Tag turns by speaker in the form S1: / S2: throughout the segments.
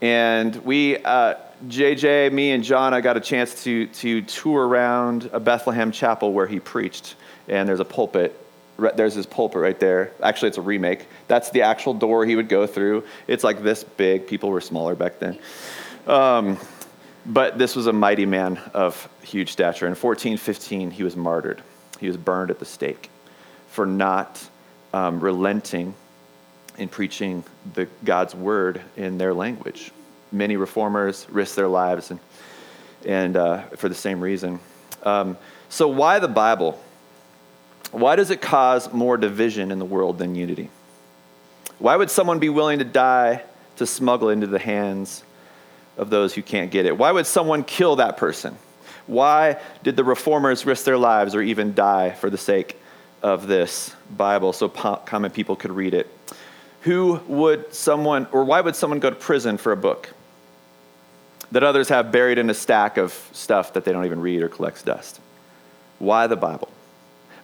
S1: And we, uh, JJ, me, and John, I got a chance to, to tour around a Bethlehem chapel where he preached. And there's a pulpit. There's his pulpit right there. Actually, it's a remake. That's the actual door he would go through. It's like this big. People were smaller back then. Um, but this was a mighty man of huge stature. In 1415, he was martyred. He was burned at the stake for not um, relenting in preaching the, God's word in their language. Many reformers risked their lives and, and uh, for the same reason. Um, so, why the Bible? Why does it cause more division in the world than unity? Why would someone be willing to die to smuggle into the hands of those who can't get it? Why would someone kill that person? Why did the reformers risk their lives or even die for the sake of this Bible so common people could read it? Who would someone, or why would someone go to prison for a book that others have buried in a stack of stuff that they don't even read or collects dust? Why the Bible?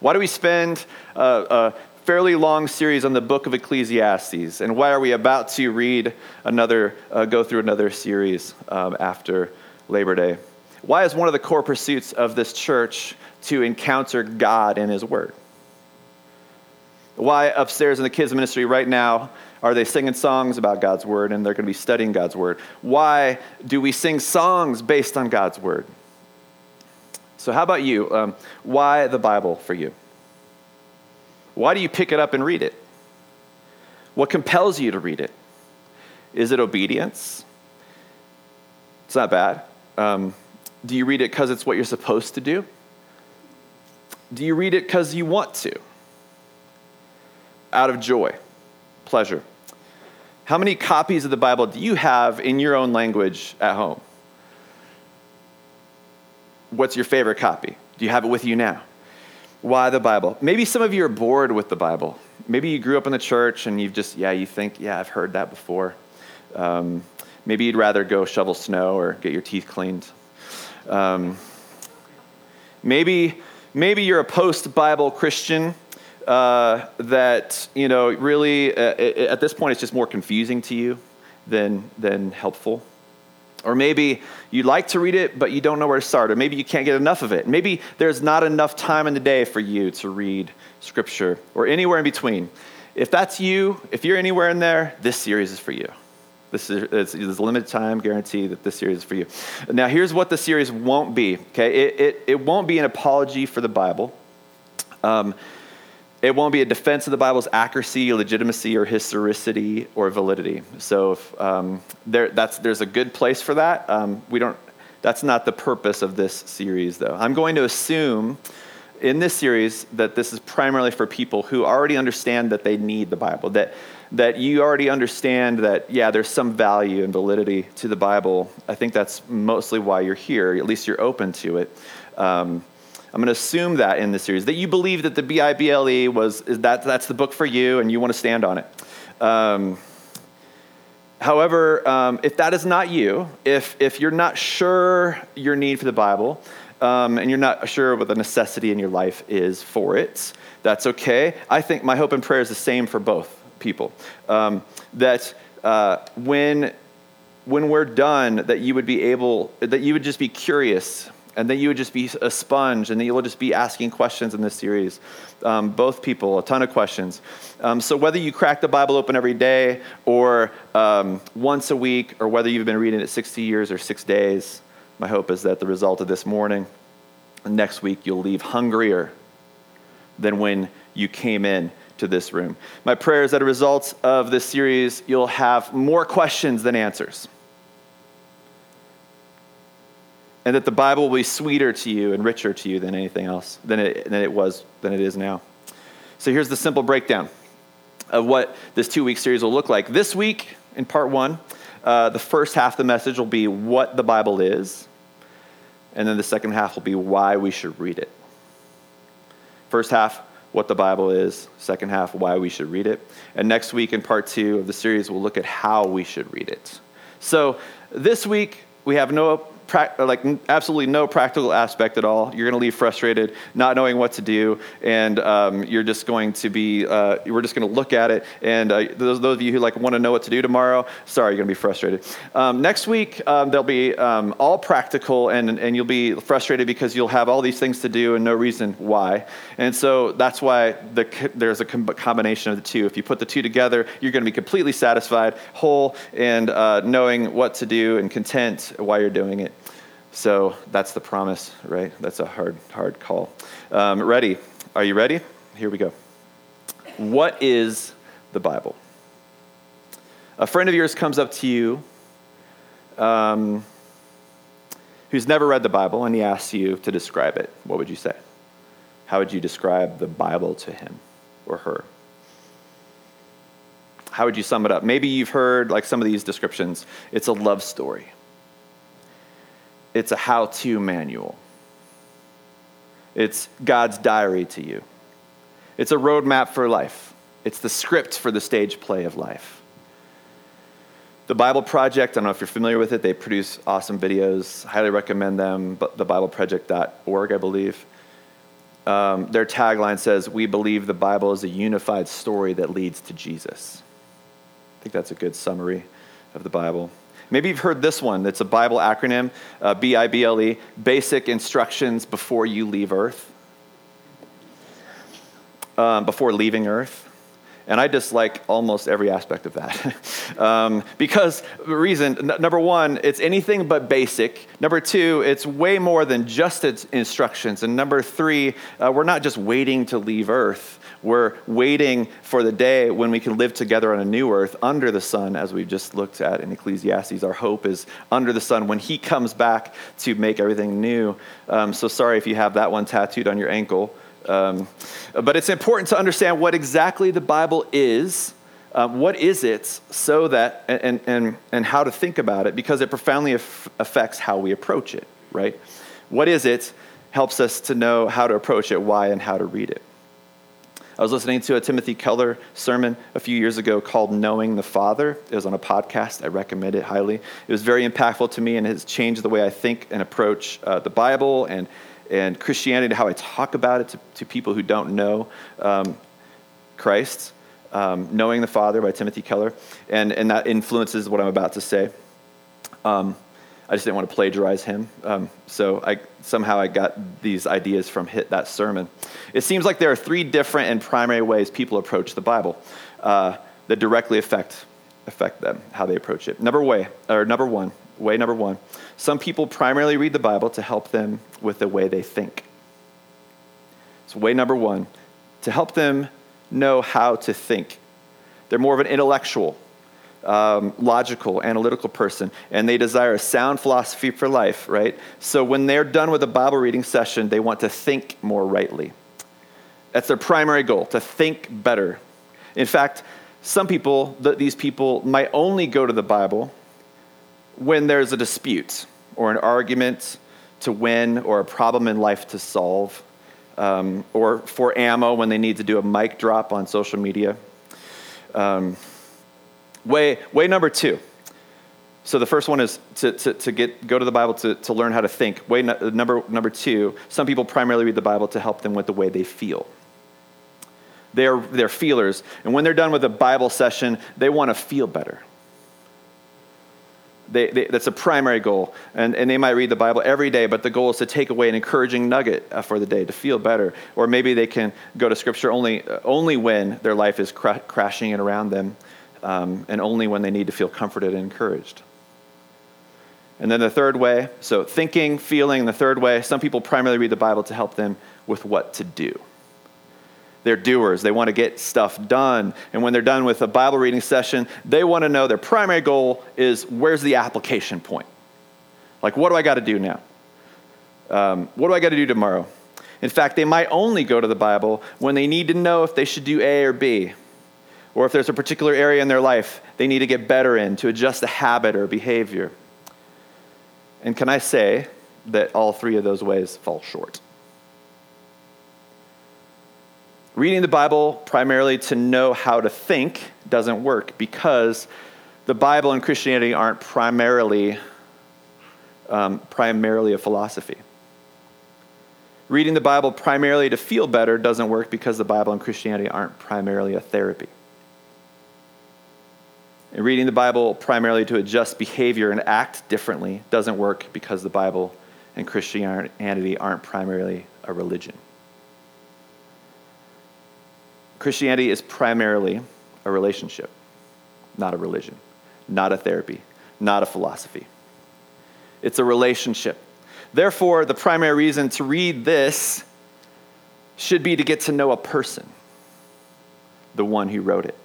S1: Why do we spend a, fairly long series on the book of Ecclesiastes? And why are we about to read another, uh, go through another series um, after Labor Day? Why is one of the core pursuits of this church to encounter God in His Word? Why upstairs in the kids' ministry right now are they singing songs about God's word and they're going to be studying God's word? Why do we sing songs based on God's word? So, how about you? Um, why the Bible for you? Why do you pick it up and read it? What compels you to read it? Is it obedience? It's not bad. Um, do you read it because it's what you're supposed to do? Do you read it because you want to? Out of joy, pleasure. How many copies of the Bible do you have in your own language at home? What's your favorite copy? Do you have it with you now? Why the Bible? Maybe some of you are bored with the Bible. Maybe you grew up in the church and you've just, yeah, you think, yeah, I've heard that before. Um, maybe you'd rather go shovel snow or get your teeth cleaned. Um, maybe, maybe you're a post Bible Christian uh, that you know really uh, at this point it's just more confusing to you than than helpful. Or maybe you'd like to read it but you don't know where to start or maybe you can't get enough of it. Maybe there's not enough time in the day for you to read scripture or anywhere in between. If that's you if you're anywhere in there this series is for you. This is it's a limited time guarantee that this series is for you. Now here's what the series won't be okay? It, it, it won't be an apology for the bible. Um, it won't be a defense of the Bible's accuracy, legitimacy, or historicity or validity. So if, um, there, there's a good place for that. Um, we don't, that's not the purpose of this series, though. I'm going to assume in this series that this is primarily for people who already understand that they need the Bible, that, that you already understand that, yeah, there's some value and validity to the Bible. I think that's mostly why you're here, at least you're open to it. Um, I'm going to assume that in this series, that you believe that the B-I-B-L-E was, that, that's the book for you and you want to stand on it. Um, however, um, if that is not you, if, if you're not sure your need for the Bible, um, and you're not sure what the necessity in your life is for it, that's okay. I think my hope and prayer is the same for both people. Um, that uh, when, when we're done, that you would be able, that you would just be curious and that you would just be a sponge and that you will just be asking questions in this series. Um, both people, a ton of questions. Um, so, whether you crack the Bible open every day or um, once a week, or whether you've been reading it 60 years or six days, my hope is that the result of this morning next week you'll leave hungrier than when you came in to this room. My prayer is that a result of this series, you'll have more questions than answers and that the Bible will be sweeter to you and richer to you than anything else, than it, than it was, than it is now. So here's the simple breakdown of what this two week series will look like. This week, in part one, uh, the first half of the message will be what the Bible is, and then the second half will be why we should read it. First half, what the Bible is, second half, why we should read it. And next week, in part two of the series, we'll look at how we should read it. So this week, we have no pra- like absolutely no practical aspect at all. You're going to leave frustrated, not knowing what to do, and um, you're just going to be. Uh, we're just going to look at it. And uh, those, those of you who like want to know what to do tomorrow, sorry, you're going to be frustrated. Um, next week um, there'll be um, all practical, and and you'll be frustrated because you'll have all these things to do and no reason why. And so that's why the, there's a combination of the two. If you put the two together, you're going to be completely satisfied, whole, and uh, knowing what to do and content while you're doing it. So that's the promise, right? That's a hard, hard call. Um, ready? Are you ready? Here we go. What is the Bible? A friend of yours comes up to you um, who's never read the Bible and he asks you to describe it. What would you say? How would you describe the Bible to him or her? How would you sum it up? Maybe you've heard like some of these descriptions. It's a love story it's a how to manual. It's God's diary to you. It's a roadmap for life. It's the script for the stage play of life. The Bible Project, I don't know if you're familiar with it, they produce awesome videos. Highly recommend them, but thebibleproject.org, I believe. Um, their tagline says, We believe the Bible is a unified story that leads to Jesus. I think that's a good summary of the Bible. Maybe you've heard this one. It's a Bible acronym, uh, B I B L E, Basic Instructions Before You Leave Earth. Um, before leaving Earth. And I dislike almost every aspect of that. um, because the reason, n- number one, it's anything but basic. Number two, it's way more than just its instructions. And number three, uh, we're not just waiting to leave Earth. We're waiting for the day when we can live together on a new earth under the sun, as we just looked at in Ecclesiastes. Our hope is under the sun when He comes back to make everything new. Um, so sorry if you have that one tattooed on your ankle. Um, but it's important to understand what exactly the Bible is. Uh, what is it so that and, and, and how to think about it because it profoundly af- affects how we approach it right what is it helps us to know how to approach it why and how to read it I was listening to a Timothy Keller sermon a few years ago called Knowing the Father. It was on a podcast. I recommend it highly. It was very impactful to me and has changed the way I think and approach uh, the Bible and, and Christianity, how I talk about it to, to people who don't know um, Christ. Um, Knowing the Father by Timothy Keller. And, and that influences what I'm about to say. Um, I just didn't want to plagiarize him. Um, so I, somehow I got these ideas from hit that sermon. It seems like there are three different and primary ways people approach the Bible uh, that directly affect, affect them, how they approach it. Number way, or number one, way number one, some people primarily read the Bible to help them with the way they think. So way number one, to help them know how to think. They're more of an intellectual um, logical, analytical person, and they desire a sound philosophy for life, right? So when they're done with a Bible reading session, they want to think more rightly. That's their primary goal, to think better. In fact, some people, these people, might only go to the Bible when there's a dispute or an argument to win or a problem in life to solve, um, or for ammo when they need to do a mic drop on social media. Um, Way, way number two. So the first one is to, to, to get, go to the Bible to, to learn how to think. Way no, number, number two, some people primarily read the Bible to help them with the way they feel. They're, they're feelers. And when they're done with a Bible session, they want to feel better. They, they, that's a primary goal. And, and they might read the Bible every day, but the goal is to take away an encouraging nugget uh, for the day to feel better. Or maybe they can go to Scripture only, uh, only when their life is cra- crashing in around them um, and only when they need to feel comforted and encouraged. And then the third way, so thinking, feeling, the third way, some people primarily read the Bible to help them with what to do. They're doers. They want to get stuff done. And when they're done with a Bible reading session, they want to know their primary goal is where's the application point? Like, what do I got to do now? Um, what do I got to do tomorrow? In fact, they might only go to the Bible when they need to know if they should do A or B, or if there's a particular area in their life they need to get better in to adjust a habit or behavior. And can I say that all three of those ways fall short? Reading the Bible primarily to know how to think doesn't work because the Bible and Christianity aren't primarily um, primarily a philosophy. Reading the Bible primarily to feel better doesn't work because the Bible and Christianity aren't primarily a therapy. And reading the Bible primarily to adjust behavior and act differently doesn't work because the Bible and Christianity aren't primarily a religion. Christianity is primarily a relationship, not a religion, not a therapy, not a philosophy. It's a relationship. Therefore, the primary reason to read this should be to get to know a person, the one who wrote it.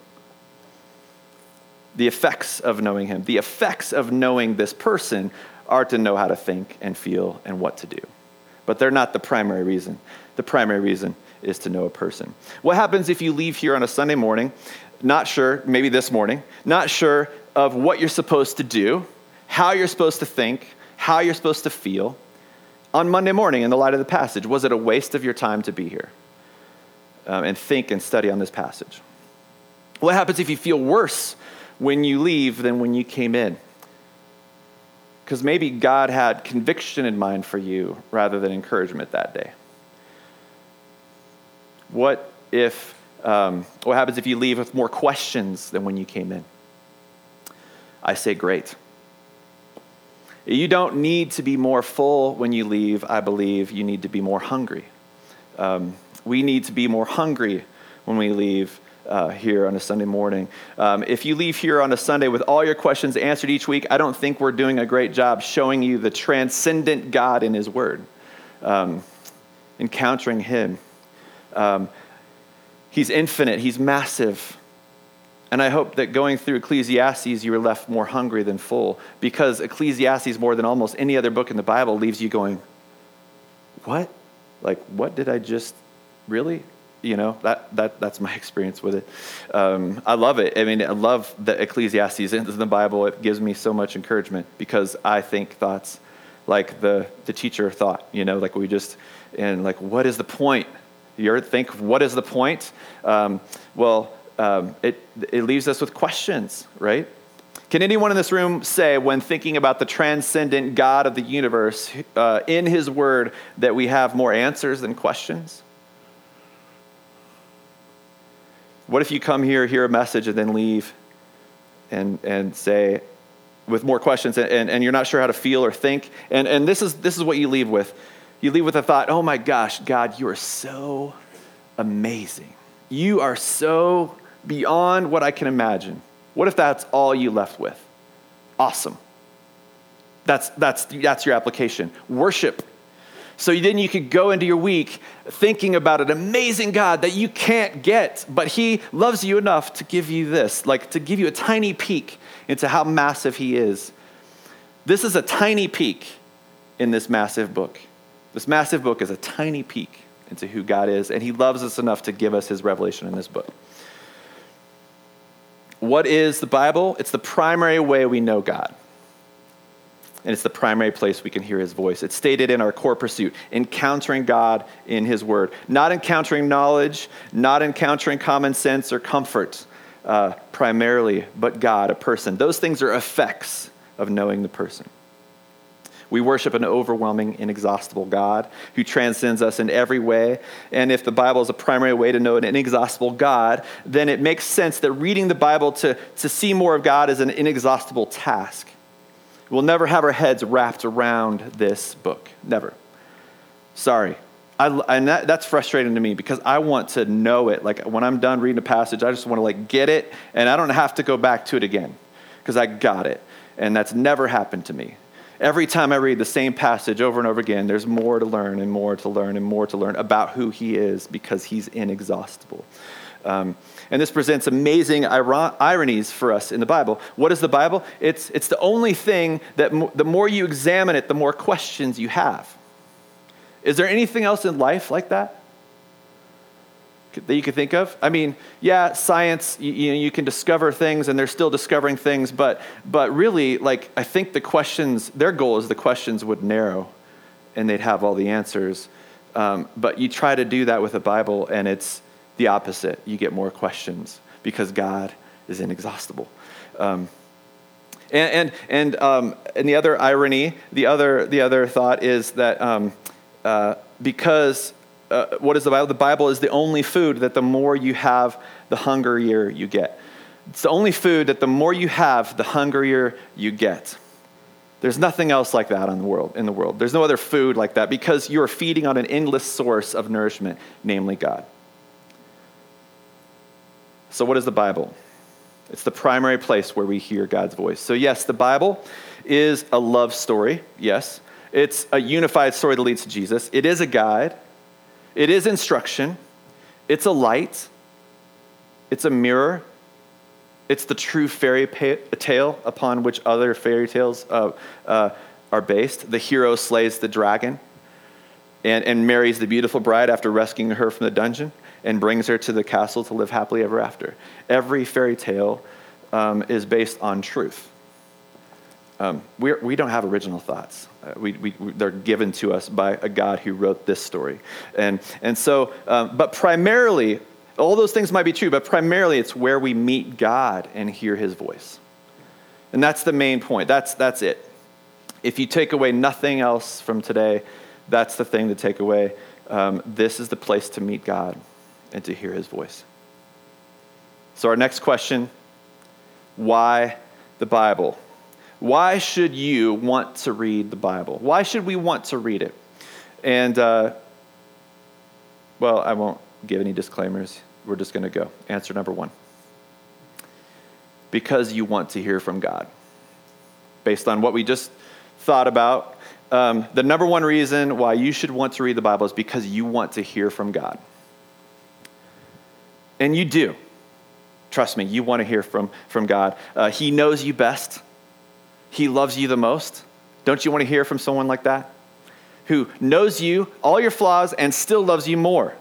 S1: The effects of knowing him, the effects of knowing this person are to know how to think and feel and what to do. But they're not the primary reason. The primary reason is to know a person. What happens if you leave here on a Sunday morning, not sure, maybe this morning, not sure of what you're supposed to do, how you're supposed to think, how you're supposed to feel on Monday morning in the light of the passage? Was it a waste of your time to be here um, and think and study on this passage? What happens if you feel worse when you leave than when you came in? Because maybe God had conviction in mind for you rather than encouragement that day. What if, um, what happens if you leave with more questions than when you came in? I say, great. You don't need to be more full when you leave, I believe. You need to be more hungry. Um, we need to be more hungry when we leave uh, here on a Sunday morning. Um, if you leave here on a Sunday with all your questions answered each week, I don't think we're doing a great job showing you the transcendent God in His Word, um, encountering Him. Um, he's infinite, He's massive. And I hope that going through Ecclesiastes, you are left more hungry than full, because Ecclesiastes, more than almost any other book in the Bible, leaves you going, What? Like, what did I just really? You know, that, that, that's my experience with it. Um, I love it. I mean, I love the Ecclesiastes in the Bible. It gives me so much encouragement because I think thoughts like the, the teacher thought, you know, like we just, and like, what is the point? You think, what is the point? Um, well, um, it, it leaves us with questions, right? Can anyone in this room say, when thinking about the transcendent God of the universe uh, in His Word, that we have more answers than questions? What if you come here, hear a message, and then leave and, and say, with more questions, and, and you're not sure how to feel or think? And, and this, is, this is what you leave with. You leave with a thought, oh my gosh, God, you are so amazing. You are so beyond what I can imagine. What if that's all you left with? Awesome. That's, that's, that's your application. Worship. So then you could go into your week thinking about an amazing God that you can't get, but He loves you enough to give you this, like to give you a tiny peek into how massive He is. This is a tiny peek in this massive book. This massive book is a tiny peek into who God is, and He loves us enough to give us His revelation in this book. What is the Bible? It's the primary way we know God. And it's the primary place we can hear his voice. It's stated in our core pursuit encountering God in his word. Not encountering knowledge, not encountering common sense or comfort, uh, primarily, but God, a person. Those things are effects of knowing the person. We worship an overwhelming, inexhaustible God who transcends us in every way. And if the Bible is a primary way to know an inexhaustible God, then it makes sense that reading the Bible to, to see more of God is an inexhaustible task. We'll never have our heads wrapped around this book. Never. Sorry. I, and that, that's frustrating to me because I want to know it. Like when I'm done reading a passage, I just want to like get it, and I don't have to go back to it again because I got it. And that's never happened to me. Every time I read the same passage over and over again, there's more to learn and more to learn and more to learn about who he is because he's inexhaustible. Um, and this presents amazing ironies for us in the Bible. What is the Bible? It's, it's the only thing that the more you examine it, the more questions you have. Is there anything else in life like that? That you could think of? I mean, yeah, science, you, you, know, you can discover things and they're still discovering things, but, but really, like, I think the questions, their goal is the questions would narrow and they'd have all the answers. Um, but you try to do that with the Bible and it's the opposite. You get more questions because God is inexhaustible. Um, And, and, and, um, and the other irony, the other, the other thought is that um, uh, because uh, what is the Bible? The Bible is the only food that the more you have, the hungrier you get. It's the only food that the more you have, the hungrier you get. There's nothing else like that in the world. In the world, there's no other food like that because you are feeding on an endless source of nourishment, namely God. So, what is the Bible? It's the primary place where we hear God's voice. So, yes, the Bible is a love story. Yes, it's a unified story that leads to Jesus. It is a guide. It is instruction. It's a light. It's a mirror. It's the true fairy tale upon which other fairy tales uh, uh, are based. The hero slays the dragon and, and marries the beautiful bride after rescuing her from the dungeon and brings her to the castle to live happily ever after. Every fairy tale um, is based on truth. Um, we're, we do not have original thoughts. Uh, we, we, they're given to us by a God who wrote this story. And, and so, um, but primarily, all those things might be true, but primarily it's where we meet God and hear his voice. And that's the main point. That's, that's it. If you take away nothing else from today, that's the thing to take away. Um, this is the place to meet God and to hear his voice. So, our next question why the Bible? Why should you want to read the Bible? Why should we want to read it? And, uh, well, I won't give any disclaimers. We're just going to go. Answer number one because you want to hear from God. Based on what we just thought about, um, the number one reason why you should want to read the Bible is because you want to hear from God. And you do. Trust me, you want to hear from, from God. Uh, he knows you best, He loves you the most. Don't you want to hear from someone like that? Who knows you, all your flaws, and still loves you more.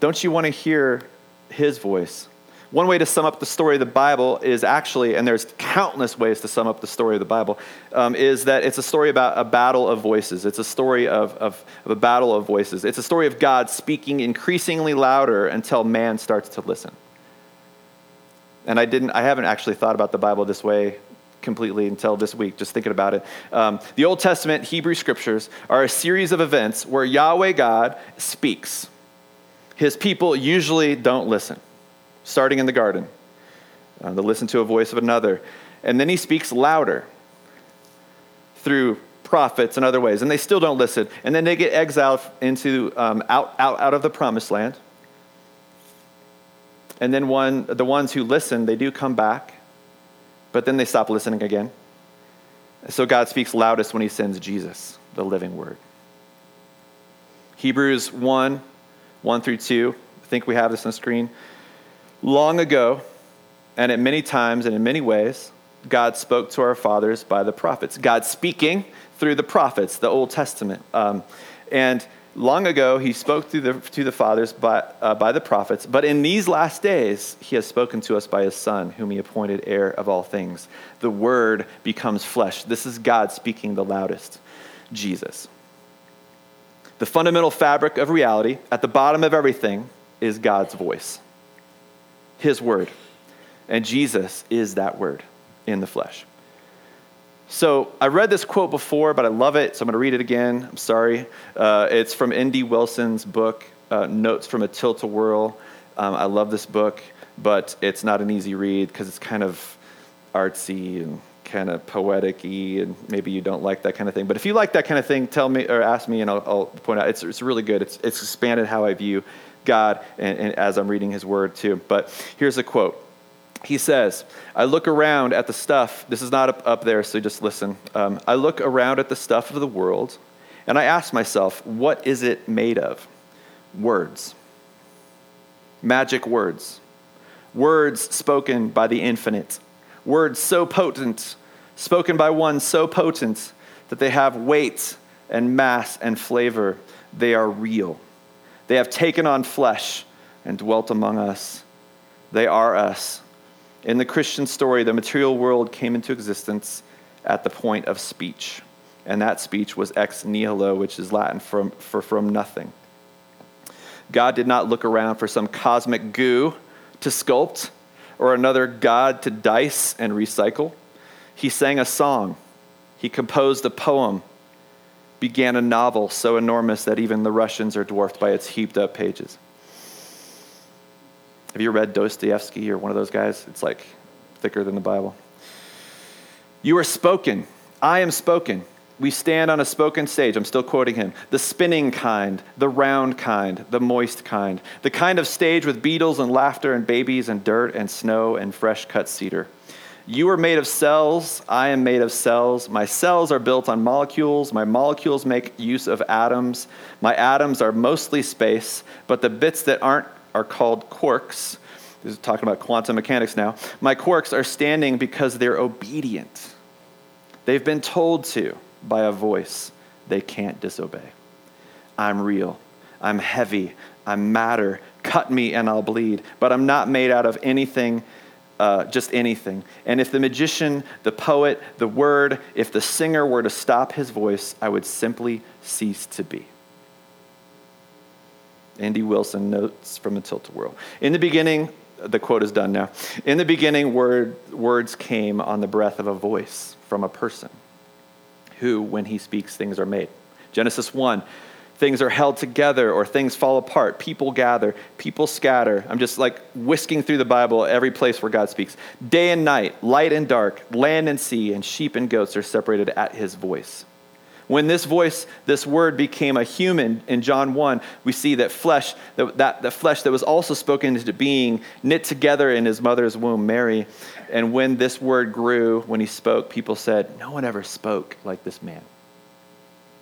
S1: Don't you want to hear his voice? One way to sum up the story of the Bible is actually, and there's countless ways to sum up the story of the Bible, um, is that it's a story about a battle of voices. It's a story of, of, of a battle of voices. It's a story of God speaking increasingly louder until man starts to listen. And I didn't, I haven't actually thought about the Bible this way completely until this week, just thinking about it. Um, the Old Testament Hebrew scriptures are a series of events where Yahweh God speaks his people usually don't listen, starting in the garden. Uh, they listen to a voice of another. And then he speaks louder through prophets and other ways, and they still don't listen. And then they get exiled into um, out, out, out of the promised land. And then one, the ones who listen, they do come back, but then they stop listening again. So God speaks loudest when he sends Jesus, the living word. Hebrews 1 1 through 2. I think we have this on the screen. Long ago, and at many times and in many ways, God spoke to our fathers by the prophets. God speaking through the prophets, the Old Testament. Um, and long ago, he spoke to the, to the fathers by, uh, by the prophets, but in these last days, he has spoken to us by his Son, whom he appointed heir of all things. The Word becomes flesh. This is God speaking the loudest Jesus. The fundamental fabric of reality, at the bottom of everything, is God's voice, His word. And Jesus is that word in the flesh. So I read this quote before, but I love it, so I'm going to read it again. I'm sorry. Uh, it's from N.D. Wilson's book, uh, Notes from a Tilt-A-Whirl. Um, I love this book, but it's not an easy read because it's kind of artsy and kind of poetic and maybe you don't like that kind of thing. But if you like that kind of thing, tell me or ask me and I'll, I'll point out. It's, it's really good. It's, it's expanded how I view God and, and as I'm reading his word too. But here's a quote. He says, I look around at the stuff, this is not up, up there, so just listen. Um, I look around at the stuff of the world and I ask myself, what is it made of? Words. Magic words. Words spoken by the infinite. Words so potent spoken by one so potent that they have weight and mass and flavor. They are real. They have taken on flesh and dwelt among us. They are us. In the Christian story, the material world came into existence at the point of speech. And that speech was ex nihilo, which is Latin for, from nothing. God did not look around for some cosmic goo to sculpt or another god to dice and recycle. He sang a song. He composed a poem, began a novel so enormous that even the Russians are dwarfed by its heaped up pages. Have you read Dostoevsky or one of those guys? It's like thicker than the Bible. You are spoken. I am spoken. We stand on a spoken stage. I'm still quoting him. The spinning kind, the round kind, the moist kind, the kind of stage with beetles and laughter and babies and dirt and snow and fresh cut cedar. You are made of cells. I am made of cells. My cells are built on molecules. My molecules make use of atoms. My atoms are mostly space, but the bits that aren't are called quarks. This is talking about quantum mechanics now. My quarks are standing because they're obedient. They've been told to by a voice they can't disobey. I'm real. I'm heavy. I'm matter. Cut me and I'll bleed. But I'm not made out of anything, uh, just anything. And if the magician, the poet, the word, if the singer were to stop his voice, I would simply cease to be. N.D. Wilson notes from the Tilt World. In the beginning, the quote is done now. In the beginning, word, words came on the breath of a voice from a person who, when he speaks, things are made. Genesis 1 things are held together or things fall apart. People gather, people scatter. I'm just like whisking through the Bible every place where God speaks. Day and night, light and dark, land and sea, and sheep and goats are separated at his voice. When this voice, this word became a human in John 1, we see that flesh, that, that, the flesh that was also spoken into being, knit together in his mother's womb, Mary. And when this word grew, when he spoke, people said, No one ever spoke like this man.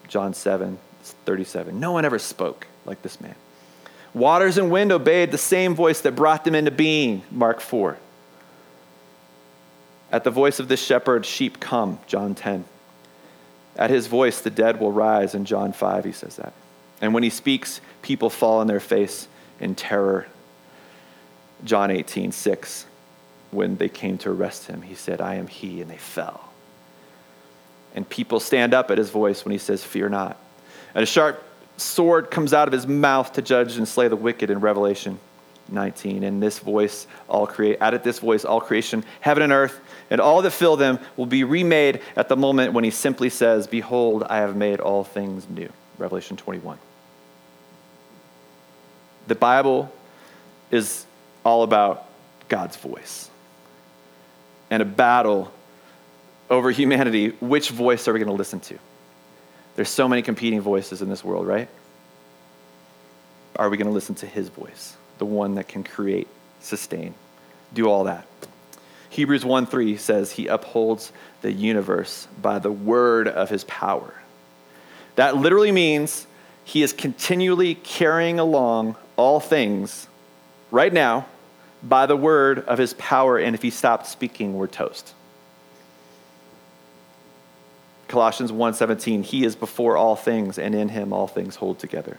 S1: John 7, 37. No one ever spoke like this man. Waters and wind obeyed the same voice that brought them into being, Mark 4. At the voice of this shepherd, sheep come, John 10. At his voice, the dead will rise. In John 5, he says that. And when he speaks, people fall on their face in terror. John 18, 6. When they came to arrest him, he said, I am he, and they fell. And people stand up at his voice when he says, Fear not. And a sharp sword comes out of his mouth to judge and slay the wicked in Revelation 19. And this voice, all create, at this voice, all creation, heaven and earth, and all that fill them will be remade at the moment when he simply says, Behold, I have made all things new. Revelation 21. The Bible is all about God's voice and a battle over humanity. Which voice are we going to listen to? There's so many competing voices in this world, right? Are we going to listen to his voice, the one that can create, sustain, do all that? Hebrews 1 3 says, He upholds the universe by the word of his power. That literally means he is continually carrying along all things right now by the word of his power, and if he stopped speaking, we're toast. Colossians 1:17 He is before all things and in him all things hold together.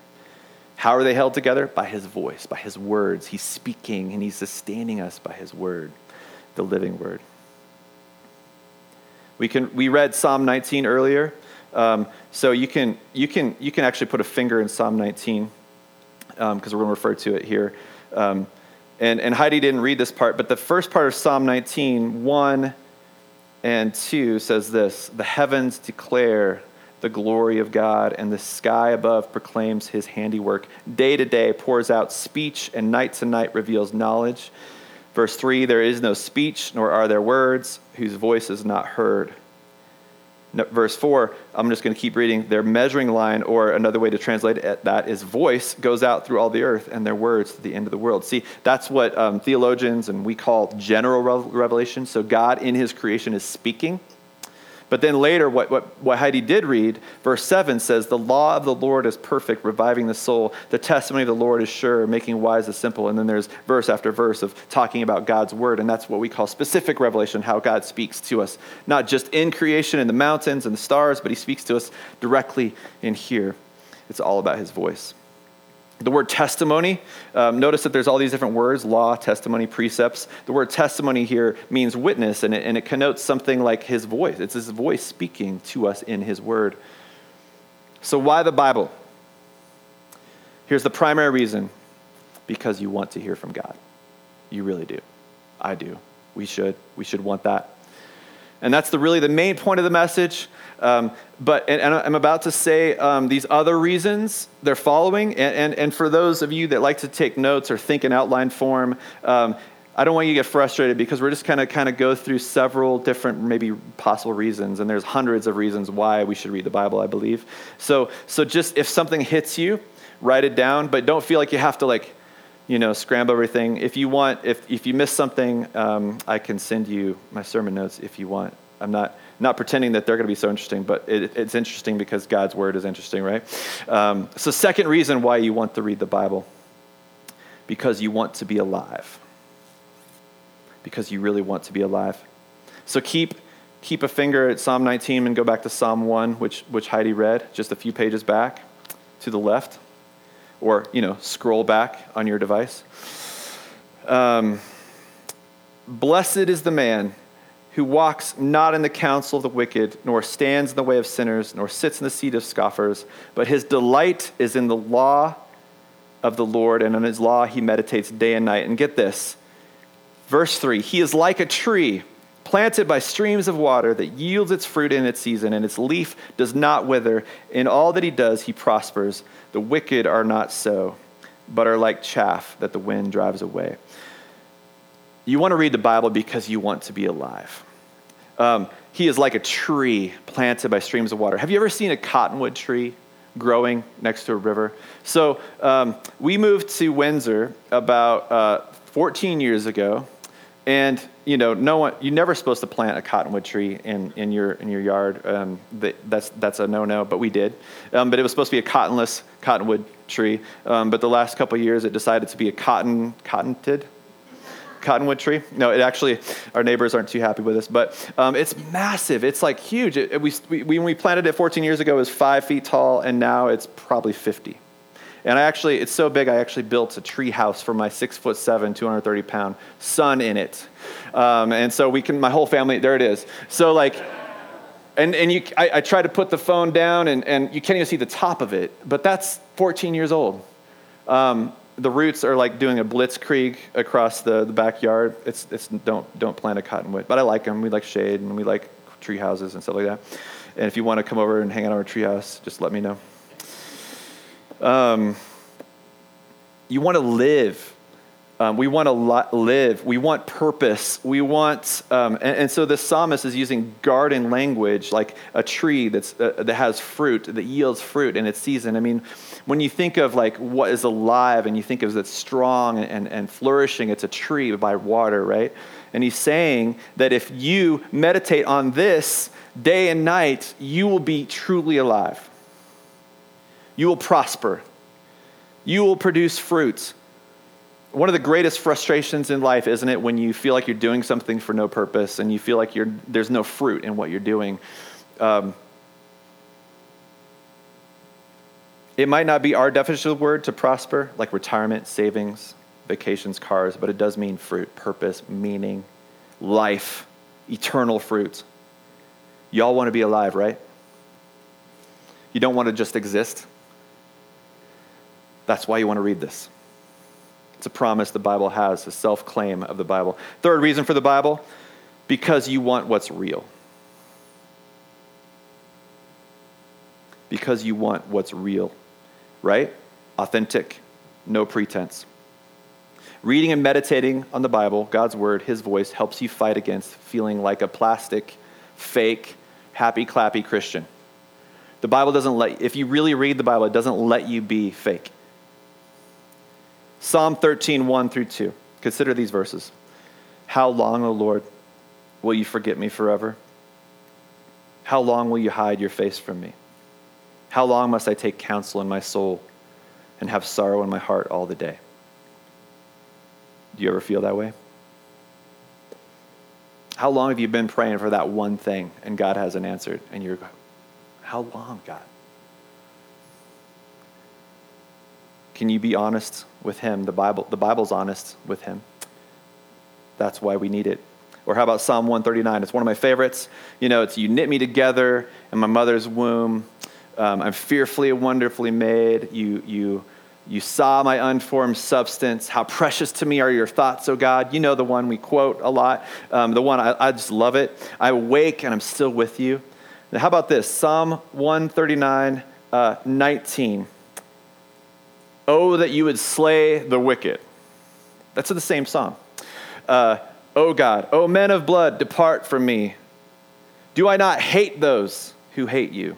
S1: How are they held together? By his voice, by his words. He's speaking and he's sustaining us by his word the living word. We, can, we read Psalm 19 earlier. Um, so you can, you, can, you can actually put a finger in Psalm 19 because um, we're going to refer to it here. Um, and, and Heidi didn't read this part, but the first part of Psalm 19, 1 and 2 says this The heavens declare the glory of God, and the sky above proclaims his handiwork. Day to day pours out speech, and night to night reveals knowledge. Verse 3 There is no speech, nor are there words, whose voice is not heard. Verse 4, I'm just going to keep reading. Their measuring line, or another way to translate it, that, is voice goes out through all the earth, and their words to the end of the world. See, that's what um, theologians and we call general revelation. So God in his creation is speaking but then later, what, what, what Heidi did read, verse 7 says, The law of the Lord is perfect, reviving the soul. The testimony of the Lord is sure, making wise the simple. And then there's verse after verse of talking about God's word. And that's what we call specific revelation, how God speaks to us, not just in creation, in the mountains and the stars, but he speaks to us directly in here. It's all about his voice. The word testimony, um, notice that there's all these different words law, testimony, precepts. The word testimony here means witness, and it, and it connotes something like his voice. It's his voice speaking to us in his word. So, why the Bible? Here's the primary reason because you want to hear from God. You really do. I do. We should. We should want that. And that's the, really the main point of the message. Um, but and, and, I'm about to say um, these other reasons they're following. And, and, and, for those of you that like to take notes or think in outline form, um, I don't want you to get frustrated because we're just kind of kind of go through several different maybe possible reasons, and there's hundreds of reasons why we should read the Bible. I believe. So so just if something hits you, write it down, but don't feel like you have to like you know, scramble everything. If you want, if, if you miss something, um, I can send you my sermon notes if you want. I'm not, not pretending that they're going to be so interesting, but it, it's interesting because God's word is interesting, right? Um, so, second reason why you want to read the Bible because you want to be alive. Because you really want to be alive. So, keep, keep a finger at Psalm 19 and go back to Psalm 1, which, which Heidi read just a few pages back to the left or you know scroll back on your device. Um, blessed is the man who walks not in the counsel of the wicked nor stands in the way of sinners nor sits in the seat of scoffers but his delight is in the law of the lord and on his law he meditates day and night. And get this verse 3 he is like a tree planted by streams of water that yields its fruit in its season, and its leaf does not wither. In all that he does, he prospers. The wicked are not so, but are like chaff that the wind drives away. You want to read the Bible because you want to be alive. Um, he is like a tree planted by streams of water. Have you ever seen a cottonwood tree growing next to a river? So um, we moved to Windsor about uh, 14 years ago, and you know, no one, you're never supposed to plant a cottonwood tree in, in, your, in your yard. Um, that's, that's a no no, but we did. Um, but it was supposed to be a cottonless cottonwood tree. Um, but the last couple years, it decided to be a cotton, cottonted cottonwood tree. No, it actually, our neighbors aren't too happy with us, but um, it's massive. It's like huge. It, it, we, we, when we planted it 14 years ago, it was five feet tall, and now it's probably 50. And I actually, it's so big, I actually built a tree house for my six foot seven, 230 pound son in it. Um, and so we can, my whole family, there it is. So like, and, and you, I, I try to put the phone down and, and you can't even see the top of it, but that's 14 years old. Um, the roots are like doing a blitzkrieg across the, the backyard. It's, it's don't, don't plant a cottonwood, but I like them. We like shade and we like tree houses and stuff like that. And if you want to come over and hang out on our tree house, just let me know. Um, you want to live. Um, we want to live. We want purpose. We want, um, and, and, so the psalmist is using garden language, like a tree that's uh, that has fruit, that yields fruit in its season. I mean, when you think of like what is alive, and you think of that strong and, and flourishing, it's a tree by water, right? And he's saying that if you meditate on this day and night, you will be truly alive. You will prosper. You will produce fruits. One of the greatest frustrations in life, isn't it, when you feel like you're doing something for no purpose and you feel like there's no fruit in what you're doing? Um, it might not be our definition of the word to prosper, like retirement, savings, vacations, cars, but it does mean fruit, purpose, meaning, life, eternal fruit. Y'all want to be alive, right? You don't want to just exist. That's why you want to read this. It's a promise the Bible has, a self claim of the Bible. Third reason for the Bible because you want what's real. Because you want what's real, right? Authentic, no pretense. Reading and meditating on the Bible, God's Word, His voice, helps you fight against feeling like a plastic, fake, happy, clappy Christian. The Bible doesn't let, if you really read the Bible, it doesn't let you be fake. Psalm 13, 1 through 2. Consider these verses. How long, O Lord, will you forget me forever? How long will you hide your face from me? How long must I take counsel in my soul and have sorrow in my heart all the day? Do you ever feel that way? How long have you been praying for that one thing and God hasn't answered? And you're, how long, God? Can you be honest with him? The Bible, the Bible's honest with him. That's why we need it. Or how about Psalm 139? It's one of my favorites. You know, it's you knit me together in my mother's womb. Um, I'm fearfully and wonderfully made. You, you You saw my unformed substance. How precious to me are your thoughts, O God. You know the one we quote a lot, um, the one I, I just love it. I wake and I'm still with you. Now, how about this? Psalm 139, uh, 19. Oh, that you would slay the wicked. That's in the same psalm. Uh, oh God, oh men of blood, depart from me. Do I not hate those who hate you?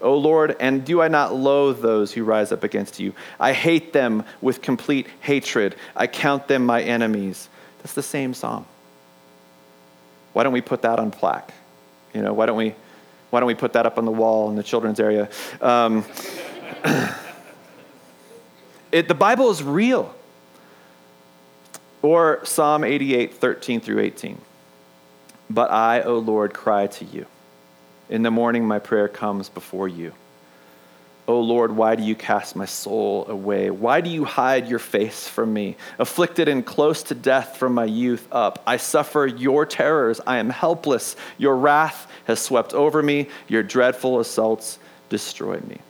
S1: O Lord, and do I not loathe those who rise up against you? I hate them with complete hatred. I count them my enemies. That's the same psalm. Why don't we put that on plaque? You know, why don't we, why don't we put that up on the wall in the children's area? Um, it, the Bible is real. Or Psalm 88, 13 through 18. But I, O Lord, cry to you. In the morning, my prayer comes before you. O Lord, why do you cast my soul away? Why do you hide your face from me? Afflicted and close to death from my youth up, I suffer your terrors. I am helpless. Your wrath has swept over me. Your dreadful assaults destroy me.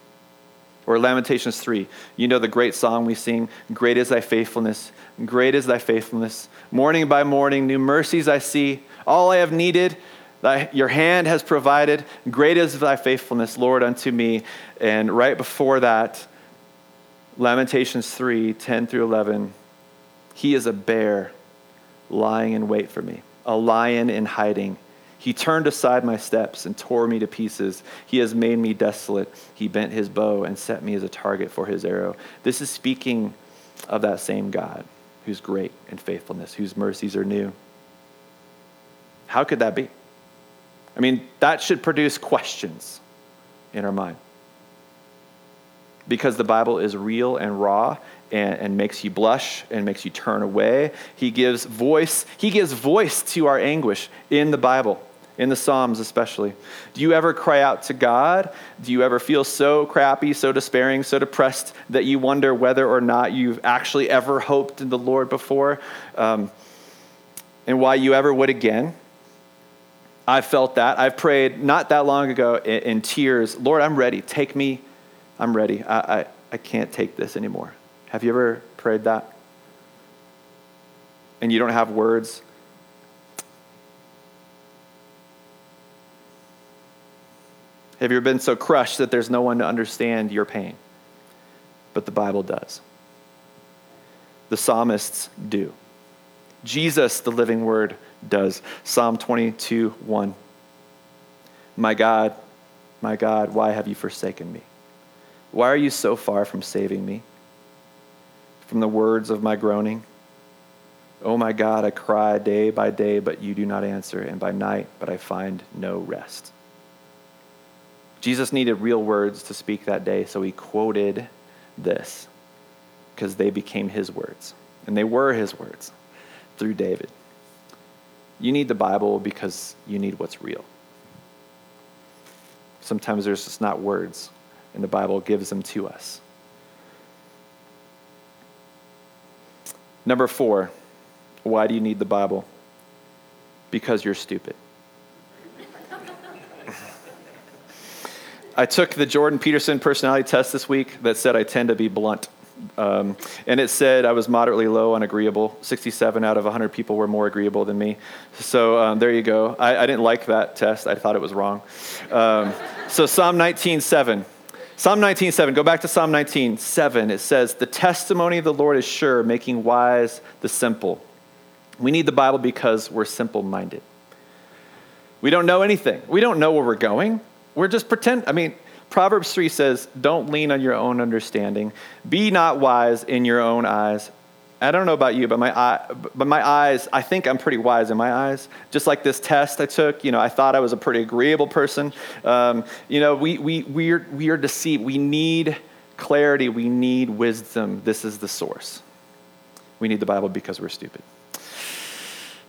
S1: Or Lamentations 3. You know the great song we sing Great is thy faithfulness, great is thy faithfulness. Morning by morning, new mercies I see. All I have needed Thy, your hand has provided. Great is thy faithfulness, Lord, unto me. And right before that, Lamentations 3 10 through 11. He is a bear lying in wait for me, a lion in hiding. He turned aside my steps and tore me to pieces. He has made me desolate. He bent his bow and set me as a target for his arrow. This is speaking of that same God who's great in faithfulness, whose mercies are new. How could that be? I mean, that should produce questions in our mind. Because the Bible is real and raw and, and, makes you blush and makes you turn away. He gives voice, he gives voice to our anguish in the Bible, in the Psalms especially. Do you ever cry out to God? Do you ever feel so crappy, so despairing, so depressed that you wonder whether or not you've actually ever hoped in the Lord before? Um, and why you ever would again? I've felt that. I've prayed not that long ago in, in tears, Lord, I'm ready. Take me. I'm ready. I, I, I can't take this anymore. Have you ever prayed that? And you don't have words? Have you ever been so crushed that there's no one to understand your pain? But the Bible does. The psalmists do. Jesus, the living word, does. Psalm 22 1. My God, my God, why have you forsaken me? Why are you so far from saving me? From the words of my groaning? Oh my God, I cry day by day, but you do not answer, and by night, but I find no rest. Jesus needed real words to speak that day, so he quoted this because they became his words. And they were his words through David. You need the Bible because you need what's real. Sometimes there's just not words, and the Bible gives them to us. Number four, why do you need the Bible? Because you're stupid. I took the Jordan Peterson personality test this week that said I tend to be blunt. Um, and it said I was moderately low on agreeable. 67 out of 100 people were more agreeable than me. So um, there you go. I, I, didn't like that test. I thought it was wrong. Um, so Psalm 19:7. Psalm 19:7. Go back to Psalm 19:7. It says, "The testimony of the Lord is sure, making wise the simple." We need the Bible because we're simple-minded. We don't know anything. We don't know where we're going. We're just pretend. I mean, Proverbs 3 says, Don't lean on your own understanding. Be not wise in your own eyes. I don't know about you, but my, eye, but my eyes, I think I'm pretty wise in my eyes. Just like this test I took, you know, I thought I was a pretty agreeable person. Um, you know, we, we, we, are, we are deceived. We need clarity. We need wisdom. This is the source. We need the Bible because we're stupid.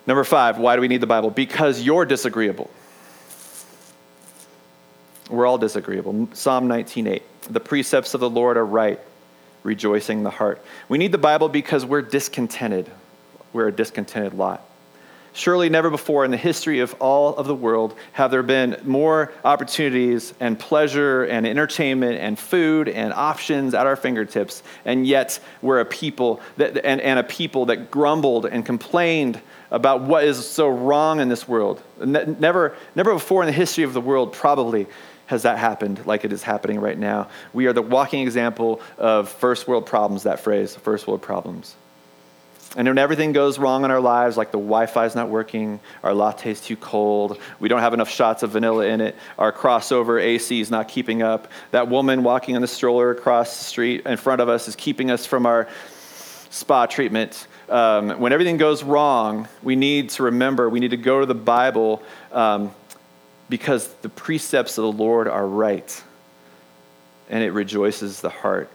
S1: Number five, why do we need the Bible? Because you're disagreeable. We're all disagreeable. Psalm 19:8. The precepts of the Lord are right, rejoicing the heart. We need the Bible because we're discontented. We're a discontented lot. Surely, never before in the history of all of the world have there been more opportunities and pleasure and entertainment and food and options at our fingertips, and yet we're a people that, and, and a people that grumbled and complained about what is so wrong in this world. Never, never before in the history of the world, probably, has that happened like it is happening right now. We are the walking example of first world problems, that phrase, first world problems. And when everything goes wrong in our lives, like the Wi Fi is not working, our latte is too cold, we don't have enough shots of vanilla in it, our crossover AC is not keeping up, that woman walking on the stroller across the street in front of us is keeping us from our spa treatment. Um, when everything goes wrong, we need to remember, we need to go to the Bible um, because the precepts of the Lord are right and it rejoices the heart.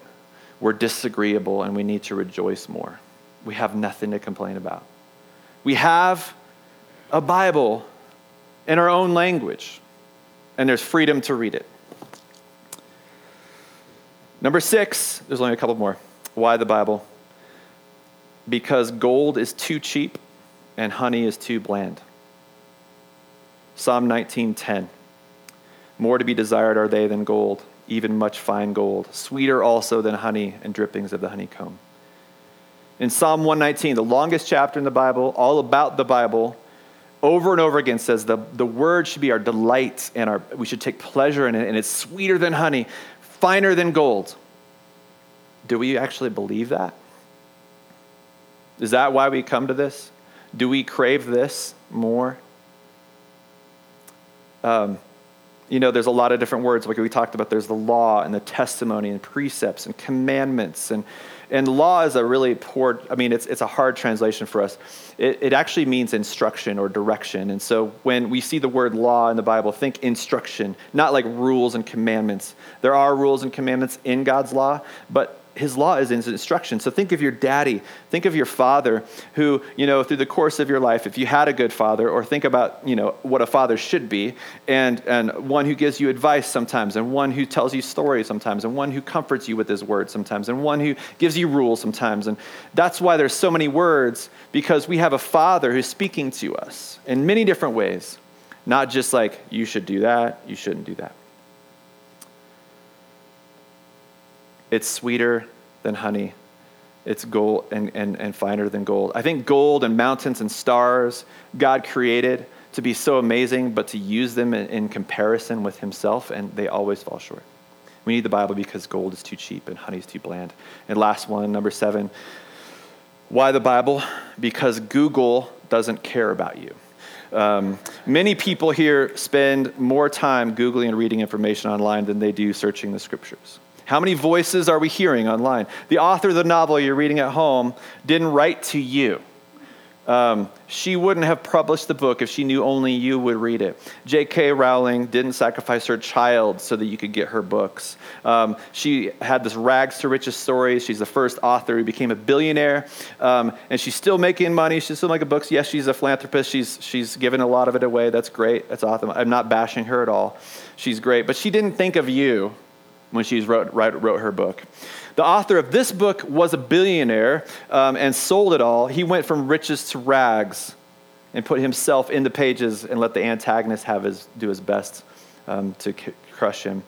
S1: We're disagreeable and we need to rejoice more we have nothing to complain about. We have a Bible in our own language, and there's freedom to read it. Number six, there's only a couple more. Why the Bible? Because gold is too cheap and honey is too bland. Psalm 19:10. More to be desired are they than gold, even much fine gold, sweeter also than honey and drippings of the honeycomb in Psalm 119, the longest chapter in the Bible, all about the Bible, over and over again says the, the word should be our delight and our, we should take pleasure in it, and it's sweeter than honey, finer than gold. Do we actually believe that? Is that why we come to this? Do we crave this more? Um, you know, there's a lot of different words, like we talked about. There's the law and the testimony and precepts and commandments and and law is a really poor, I mean, it's, it's a hard translation for us. It, it actually means instruction or direction. And so when we see the word law in the Bible, think instruction, not like rules and commandments. There are rules and commandments in God's law, but his law is his instruction. So think of your daddy. Think of your father who, you know, through the course of your life, if you had a good father, or think about, you know, what a father should be, and, and one who gives you advice sometimes, and one who tells you stories sometimes, and one who comforts you with his words sometimes, and one who gives you rules sometimes. And that's why there's so many words, because we have a father who's speaking to us in many different ways, not just like, you should do that, you shouldn't do that. It's sweeter than honey. It's gold and, and, and finer than gold. I think gold and mountains and stars God created to be so amazing, but to use them in, in comparison with Himself, and they always fall short. We need the Bible because gold is too cheap and honey is too bland. And last one, number seven. Why the Bible? Because Google doesn't care about you. Um, many people here spend more time Googling and reading information online than they do searching the scriptures. How many voices are we hearing online? The author of the novel you're reading at home didn't write to you. Um, she wouldn't have published the book if she knew only you would read it. J.K. Rowling didn't sacrifice her child so that you could get her books. Um, she had this rags to riches story. She's the first author who became a billionaire, um, and she's still making money. She's still making books. Yes, she's a philanthropist. She's she's given a lot of it away. That's great. That's awesome. I'm not bashing her at all. She's great, but she didn't think of you when she wrote, wrote, wrote her book. The author of this book was a billionaire um, and sold it all. He went from riches to rags and put himself in the pages and let the antagonist have his, do his best um, to c- crush him.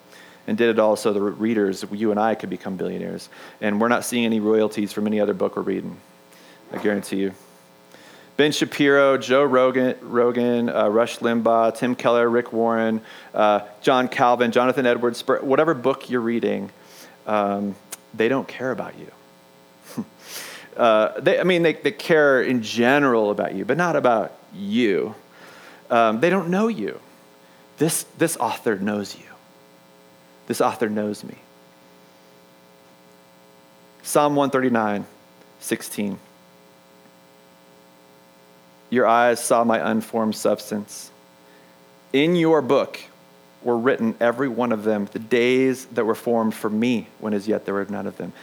S1: And did it all so the readers, you and I, could become billionaires. And we're not seeing any royalties from any other book we're reading. I guarantee you. Ben Shapiro, Joe Rogan, Rogan uh, Rush Limbaugh, Tim Keller, Rick Warren, uh, John Calvin, Jonathan Edwards, whatever book you're reading, um, they don't care about you. uh, they, I mean, they, they care in general about you, but not about you. Um, they don't know you. This, this author knows you. This author knows me. Psalm 139, 16. Your eyes saw my unformed substance. In your book were written, every one of them, the days that were formed for me, when as yet there were none of them.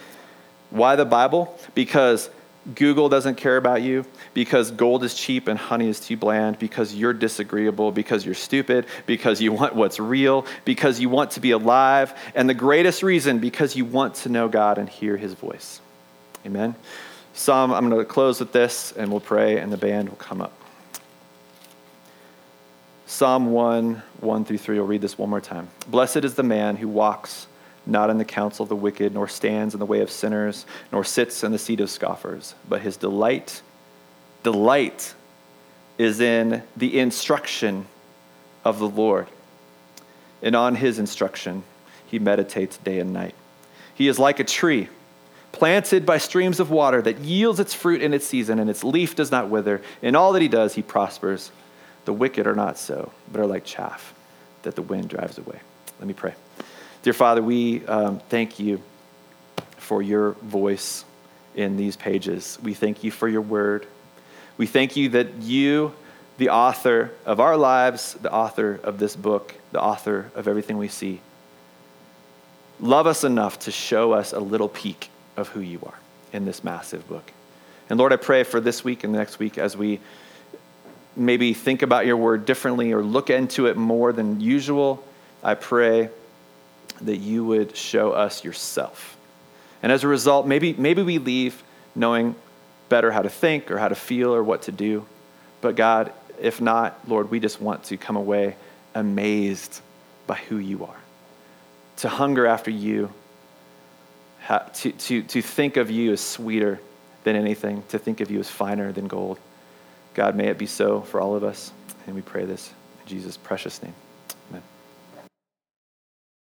S1: Why the Bible? Because Google doesn't care about you, because gold is cheap and honey is too bland, because you're disagreeable, because you're stupid, because you want what's real, because you want to be alive, and the greatest reason, because you want to know God and hear his voice. Amen. Psalm, I'm going to close with this and we'll pray, and the band will come up. Psalm 1, 1 through 3. I'll read this one more time. Blessed is the man who walks not in the counsel of the wicked, nor stands in the way of sinners, nor sits in the seat of scoffers, but his delight, delight is in the instruction of the Lord. And on his instruction, he meditates day and night. He is like a tree planted by streams of water that yields its fruit in its season, and its leaf does not wither. In all that he does, he prospers. The wicked are not so, but are like chaff that the wind drives away. Let me pray. Dear Father, we um, thank you for your voice in these pages. We thank you for your word. We thank you that you, the author of our lives, the author of this book, the author of everything we see, love us enough to show us a little peek of who you are in this massive book. And Lord, I pray for this week and the next week as we maybe think about your word differently or look into it more than usual, I pray that you would show us yourself. And as a result, maybe, maybe we leave knowing better how to think or how to feel or what to do. But God, if not, Lord, we just want to come away amazed by who you are, to hunger after you, to, to, to think of you as sweeter than anything, to think of you as finer than gold. God, may it be so for all of us. And we pray this in Jesus' precious name.